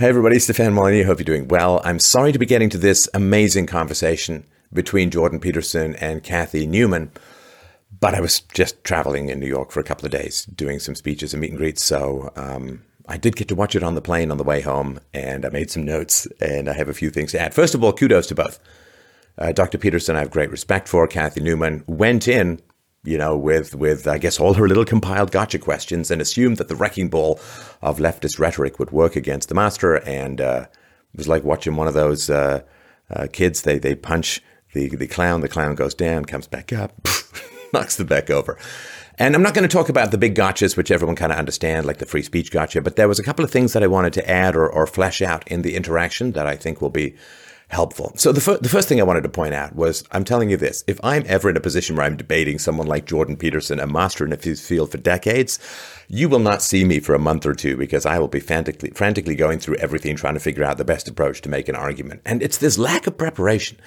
Hey everybody, Stefan Molyneux. Hope you're doing well. I'm sorry to be getting to this amazing conversation between Jordan Peterson and Cathy Newman, but I was just traveling in New York for a couple of days, doing some speeches and meet and greets. So um, I did get to watch it on the plane on the way home, and I made some notes, and I have a few things to add. First of all, kudos to both. Uh, Dr. Peterson, I have great respect for. Cathy Newman went in you know, with with I guess all her little compiled gotcha questions, and assumed that the wrecking ball of leftist rhetoric would work against the master. And uh, it was like watching one of those uh, uh, kids. They they punch the the clown. The clown goes down, comes back up, knocks the back over. And I'm not going to talk about the big gotchas, which everyone kind of understand, like the free speech gotcha. But there was a couple of things that I wanted to add or, or flesh out in the interaction that I think will be helpful. So the, fir- the first thing I wanted to point out was I'm telling you this. If I'm ever in a position where I'm debating someone like Jordan Peterson, a master in his field for decades, you will not see me for a month or two because I will be frantically, frantically going through everything trying to figure out the best approach to make an argument. And it's this lack of preparation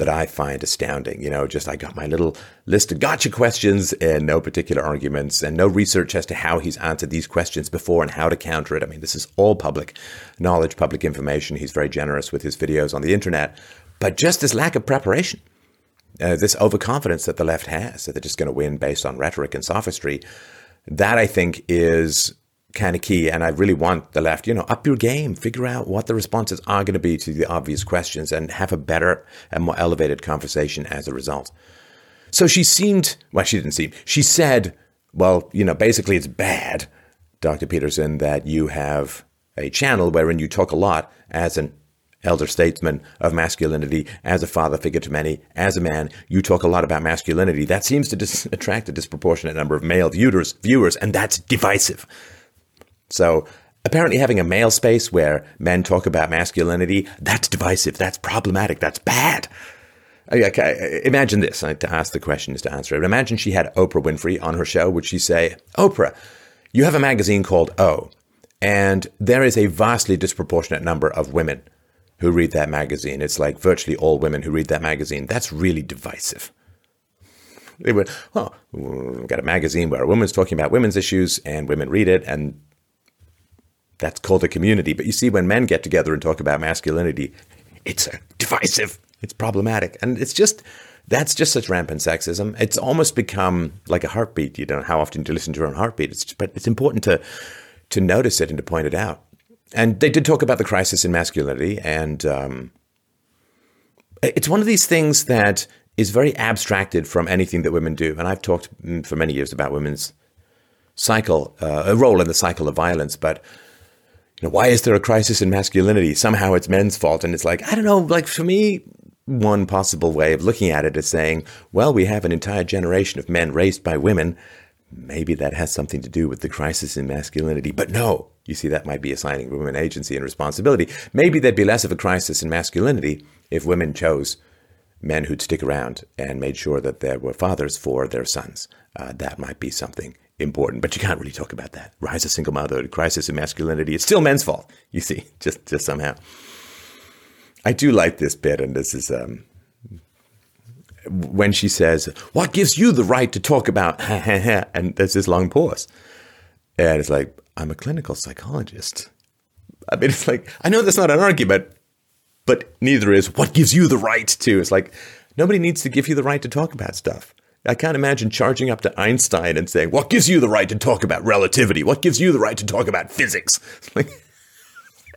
that I find astounding. You know, just I got my little list of gotcha questions and no particular arguments and no research as to how he's answered these questions before and how to counter it. I mean, this is all public knowledge, public information. He's very generous with his videos on the internet, but just this lack of preparation. Uh, this overconfidence that the left has that they're just going to win based on rhetoric and sophistry, that I think is kind of key. And I really want the left, you know, up your game, figure out what the responses are going to be to the obvious questions and have a better and more elevated conversation as a result. So she seemed, well, she didn't seem, she said, well, you know, basically it's bad, Dr. Peterson, that you have a channel wherein you talk a lot as an elder statesman of masculinity, as a father figure to many, as a man, you talk a lot about masculinity. That seems to dis- attract a disproportionate number of male viewers, viewers, and that's divisive. So apparently having a male space where men talk about masculinity, that's divisive, that's problematic, that's bad. Okay, imagine this. To ask the question is to answer it. Imagine she had Oprah Winfrey on her show. Would she say, Oprah, you have a magazine called O, and there is a vastly disproportionate number of women who read that magazine. It's like virtually all women who read that magazine. That's really divisive. They would, well, we've got a magazine where a woman's talking about women's issues and women read it, and that's called a community. But you see, when men get together and talk about masculinity, it's divisive, it's problematic. And it's just, that's just such rampant sexism. It's almost become like a heartbeat. You know how often do you listen to your own heartbeat. It's, but it's important to, to notice it and to point it out. And they did talk about the crisis in masculinity. And um, it's one of these things that is very abstracted from anything that women do. And I've talked mm, for many years about women's cycle, uh, a role in the cycle of violence. But you know, why is there a crisis in masculinity? Somehow it's men's fault. And it's like, I don't know, like for me, one possible way of looking at it is saying, well, we have an entire generation of men raised by women. Maybe that has something to do with the crisis in masculinity. But no, you see, that might be assigning women agency and responsibility. Maybe there'd be less of a crisis in masculinity if women chose men who'd stick around and made sure that there were fathers for their sons. Uh, that might be something important, but you can't really talk about that. Rise of single motherhood, crisis of masculinity. It's still men's fault, you see, just, just somehow. I do like this bit, and this is um, when she says, What gives you the right to talk about? and there's this long pause. And it's like, I'm a clinical psychologist. I mean, it's like, I know that's not an argument, but neither is what gives you the right to. It's like, nobody needs to give you the right to talk about stuff. I can't imagine charging up to Einstein and saying, What gives you the right to talk about relativity? What gives you the right to talk about physics? Like,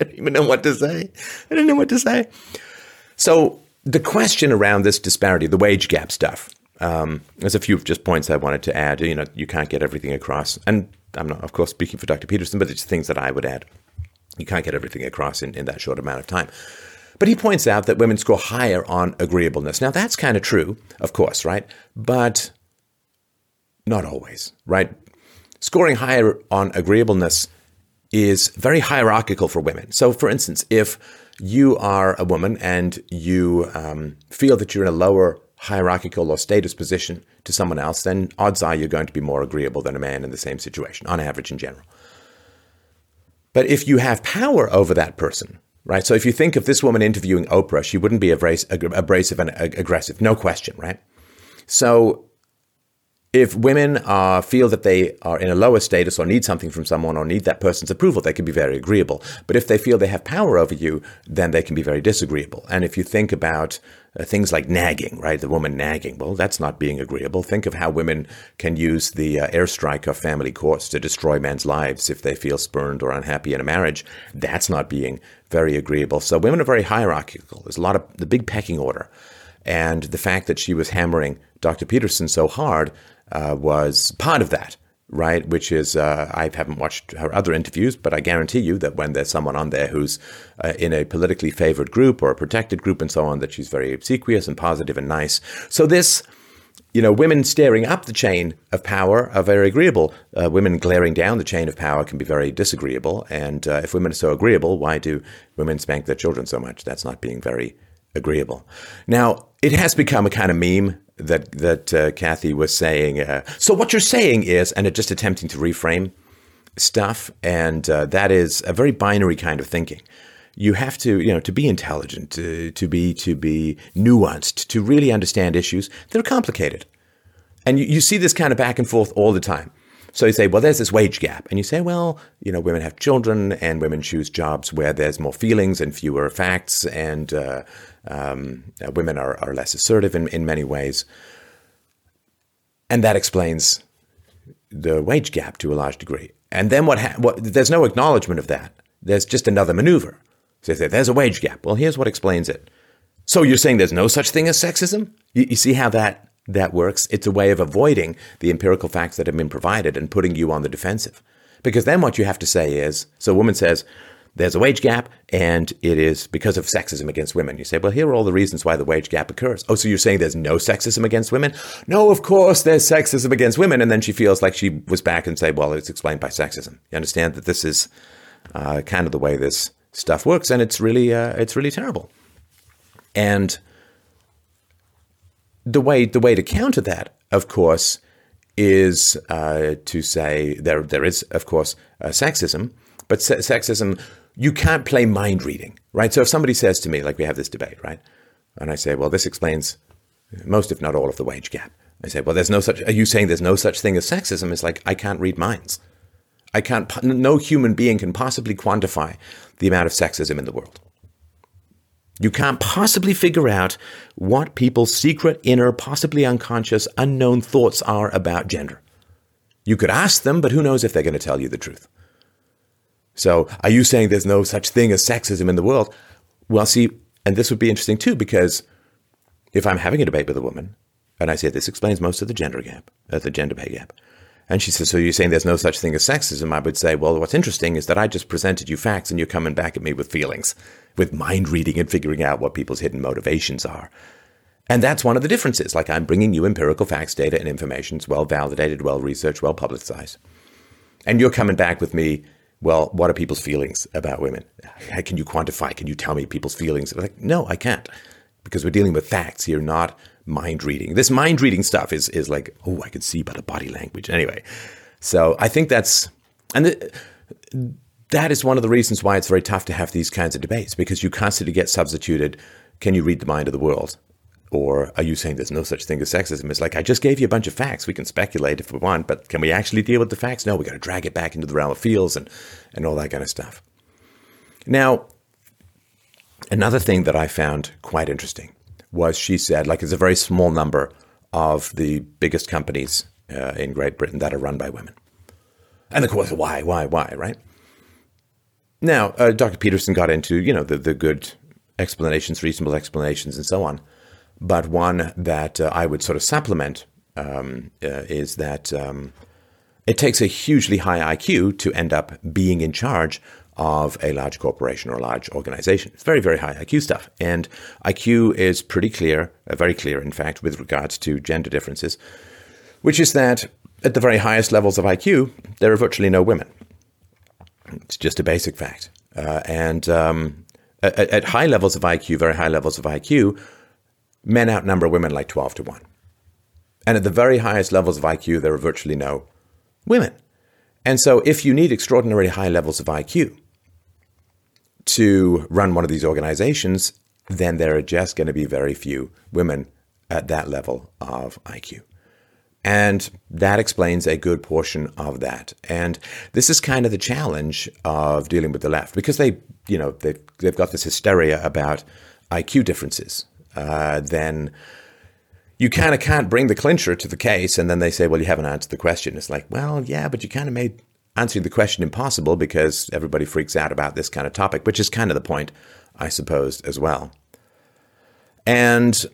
I don't even know what to say. I don't know what to say. So, the question around this disparity, the wage gap stuff, um, there's a few just points I wanted to add. You know, you can't get everything across. And I'm not, of course, speaking for Dr. Peterson, but it's things that I would add. You can't get everything across in, in that short amount of time. But he points out that women score higher on agreeableness. Now, that's kind of true, of course, right? But not always, right? Scoring higher on agreeableness is very hierarchical for women. So, for instance, if you are a woman and you um, feel that you're in a lower hierarchical or status position to someone else, then odds are you're going to be more agreeable than a man in the same situation, on average in general. But if you have power over that person, right? So if you think of this woman interviewing Oprah, she wouldn't be abrasive and aggressive, no question, right? So If women uh, feel that they are in a lower status or need something from someone or need that person's approval, they can be very agreeable. But if they feel they have power over you, then they can be very disagreeable. And if you think about uh, things like nagging, right? The woman nagging, well, that's not being agreeable. Think of how women can use the uh, airstrike of family courts to destroy men's lives if they feel spurned or unhappy in a marriage. That's not being very agreeable. So women are very hierarchical. There's a lot of the big pecking order. And the fact that she was hammering Dr. Peterson so hard uh, was part of that, right? Which is, uh, I haven't watched her other interviews, but I guarantee you that when there's someone on there who's uh, in a politically favored group or a protected group and so on, that she's very obsequious and positive and nice. So this, you know, women staring up the chain of power are very agreeable. Uh, women glaring down the chain of power can be very disagreeable. And uh, if women are so agreeable, why do women spank their children so much? That's not being very agreeable. Now, it has become a kind of meme that that uh, Cathy was saying. Uh, so what you're saying is, and just attempting to reframe stuff, and uh, that is a very binary kind of thinking. You have to, you know, to be intelligent, to, to be to be nuanced, to really understand issues that are complicated, and you, you see this kind of back and forth all the time. So you say, well, there's this wage gap. And you say, well, you know, women have children and women choose jobs where there's more feelings and fewer facts, and uh, um, uh, women are, are less assertive in, in many ways. And that explains the wage gap to a large degree. And then what, ha- what there's no acknowledgement of that. There's just another maneuver. So they say, there's a wage gap. Well, here's what explains it. So you're saying there's no such thing as sexism? You, you see how that that works. It's a way of avoiding the empirical facts that have been provided and putting you on the defensive. Because then what you have to say is so a woman says, there's a wage gap and it is because of sexism against women. You say, well, here are all the reasons why the wage gap occurs. Oh, so you're saying there's no sexism against women? No, of course there's sexism against women. And then she feels like she was back and say, well, it's explained by sexism. You understand that this is uh, kind of the way this stuff works. And it's really, uh, it's really terrible. And the way the way to counter that, of course, is uh, to say there there is of course uh, sexism, but se- sexism you can't play mind reading, right? So if somebody says to me, like we have this debate, right, and I say, well, this explains most, if not all, of the wage gap. I say, well, there's no such. Are you saying there's no such thing as sexism? It's like I can't read minds. I can't. No human being can possibly quantify the amount of sexism in the world. You can't possibly figure out what people's secret, inner, possibly unconscious, unknown thoughts are about gender. You could ask them, but who knows if they're going to tell you the truth. So, are you saying there's no such thing as sexism in the world? Well, see, and this would be interesting too, because if I'm having a debate with a woman and I say this explains most of the gender gap, uh, the gender pay gap, and she says, So you're saying there's no such thing as sexism? I would say, Well, what's interesting is that I just presented you facts and you're coming back at me with feelings, with mind reading and figuring out what people's hidden motivations are. And that's one of the differences. Like I'm bringing you empirical facts, data, and information. It's well validated, well researched, well publicized. And you're coming back with me, well, what are people's feelings about women? Can you quantify? Can you tell me people's feelings? Like, no, I can't. Because we're dealing with facts here, not mind reading. This mind reading stuff is is like, oh, I can see by the body language. Anyway, so I think that's and the, that is one of the reasons why it's very tough to have these kinds of debates because you constantly get substituted. Can you read the mind of the world? Or are you saying there's no such thing as sexism? It's like, I just gave you a bunch of facts. We can speculate if we want, but can we actually deal with the facts? No, we got to drag it back into the realm of feels and, and all that kind of stuff. Now, another thing that I found quite interesting was she said, like, it's a very small number of the biggest companies uh, in Great Britain that are run by women. And of course, why, why, why, right? Now, uh, Dr. Peterson got into, you know, the, the good explanations, reasonable explanations, and so on. But one that uh, I would sort of supplement um, uh, is that um, it takes a hugely high IQ to end up being in charge of a large corporation or a large organization. It's very, very high IQ stuff. And IQ is pretty clear, uh, very clear, in fact, with regards to gender differences, which is that at the very highest levels of IQ, there are virtually no women. It's just a basic fact. Uh, and um, at, at high levels of IQ, very high levels of IQ, men outnumber women like 12 to 1. And at the very highest levels of IQ, there are virtually no women. And so, if you need extraordinarily high levels of IQ, to run one of these organizations, then there are just going to be very few women at that level of IQ. And that explains a good portion of that. And this is kind of the challenge of dealing with the left because they, you know, they've, they've got this hysteria about IQ differences. Uh, then you kind of can't bring the clincher to the case. And then they say, well, you haven't answered the question. It's like, well, yeah, but you kind of made answering the question impossible because everybody freaks out about this kind of topic, which is kind of the point, I suppose, as well. And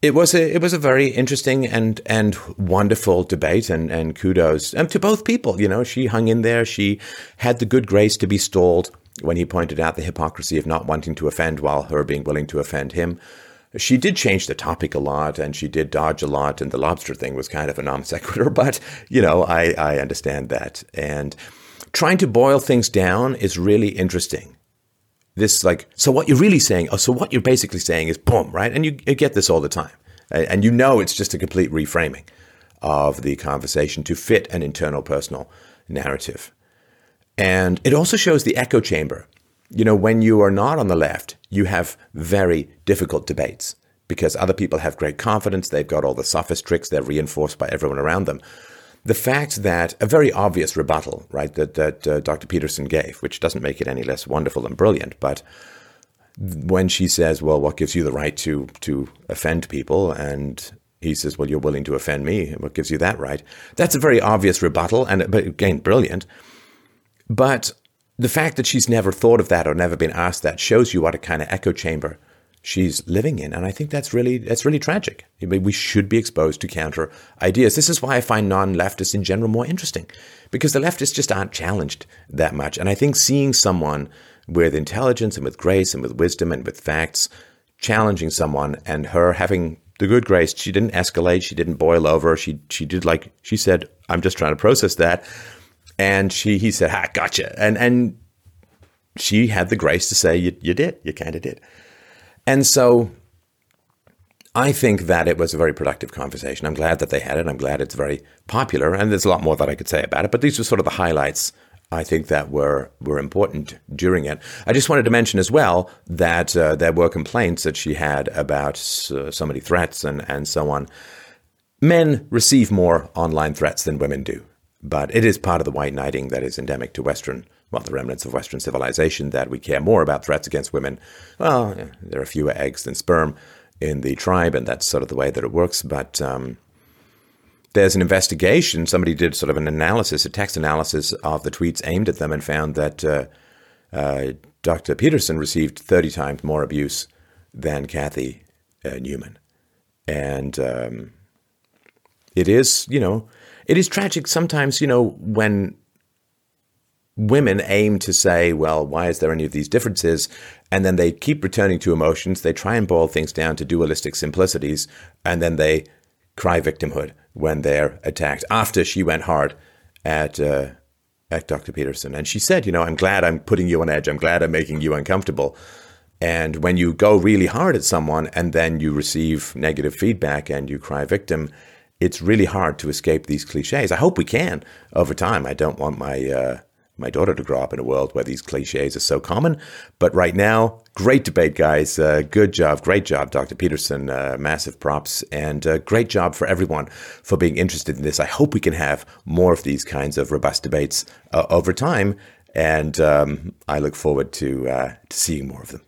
it was a it was a very interesting and and wonderful debate and and kudos um, to both people. You know, she hung in there. She had the good grace to be stalled when he pointed out the hypocrisy of not wanting to offend while her being willing to offend him. She did change the topic a lot and she did dodge a lot, and the lobster thing was kind of a non sequitur. But you know, I I understand that. And trying to boil things down is really interesting. This like so what you're really saying oh so what you're basically saying is boom right? And you, you get this all the time. And you know it's just a complete reframing of the conversation to fit an internal personal narrative. And it also shows the echo chamber you know when you are not on the left you have very difficult debates because other people have great confidence they've got all the sophist tricks they're reinforced by everyone around them the fact that a very obvious rebuttal, right, that, that uh, Dr. Peterson gave, which doesn't make it any less wonderful and brilliant, but when she says, "Well, what gives you the right to to offend people?" and he says, "Well, you're willing to offend me. What gives you that right?" That's a very obvious rebuttal, and again, brilliant. But the fact that she's never thought of that or never been asked that shows you what a kind of echo chamber she's living in. And I think that's really that's really tragic. We should be exposed to counter ideas. This is why I find non-leftists in general more interesting, because the leftists just aren't challenged that much. And I think seeing someone with intelligence and with grace and with wisdom and with facts challenging someone and her having the good grace, she didn't escalate, she didn't boil over, she she did like she said, I'm just trying to process that. And she he said, "Ha, gotcha." And and she had the grace to say, "You, you did. You kind of did." And so I think that it was a very productive conversation. I'm glad that they had it. I'm glad it's very popular. And there's a lot more that I could say about it. But these were sort of the highlights I think that were were important during it. I just wanted to mention as well that uh, there were complaints that she had about uh, so many threats and, and so on. Men receive more online threats than women do, but it is part of the white knighting that is endemic to Western well, the remnants of Western civilization that we care more about threats against women. Well, there are fewer eggs than sperm in the tribe, and that's sort of the way that it works. But um, there's an investigation. Somebody did sort of an analysis, a text analysis of the tweets aimed at them, and found that uh, uh, Dr. Peterson received 30 times more abuse than Cathy uh, Newman. And um, it is, you know, it is tragic sometimes, you know, when women aim to say, well, why is there any of these differences? And then they keep returning to emotions. They try and boil things down to dualistic simplicities. And then they cry victimhood when they're attacked after she went hard at, uh, at Dr. Peterson. And she said, you know, I'm glad I'm putting you on edge. I'm glad I'm making you uncomfortable. And when you go really hard at someone and then you receive negative feedback and you cry victim, it's really hard to escape these cliches. I hope we can over time. I don't want my uh, my daughter to grow up in a world where these cliches are so common. But right now, great debate, guys. Uh, good job. Great job, Dr. Peterson. Uh, massive props. And uh, great job for everyone for being interested in this. I hope we can have more of these kinds of robust debates uh, over time. And um, I look forward to, uh, to seeing more of them.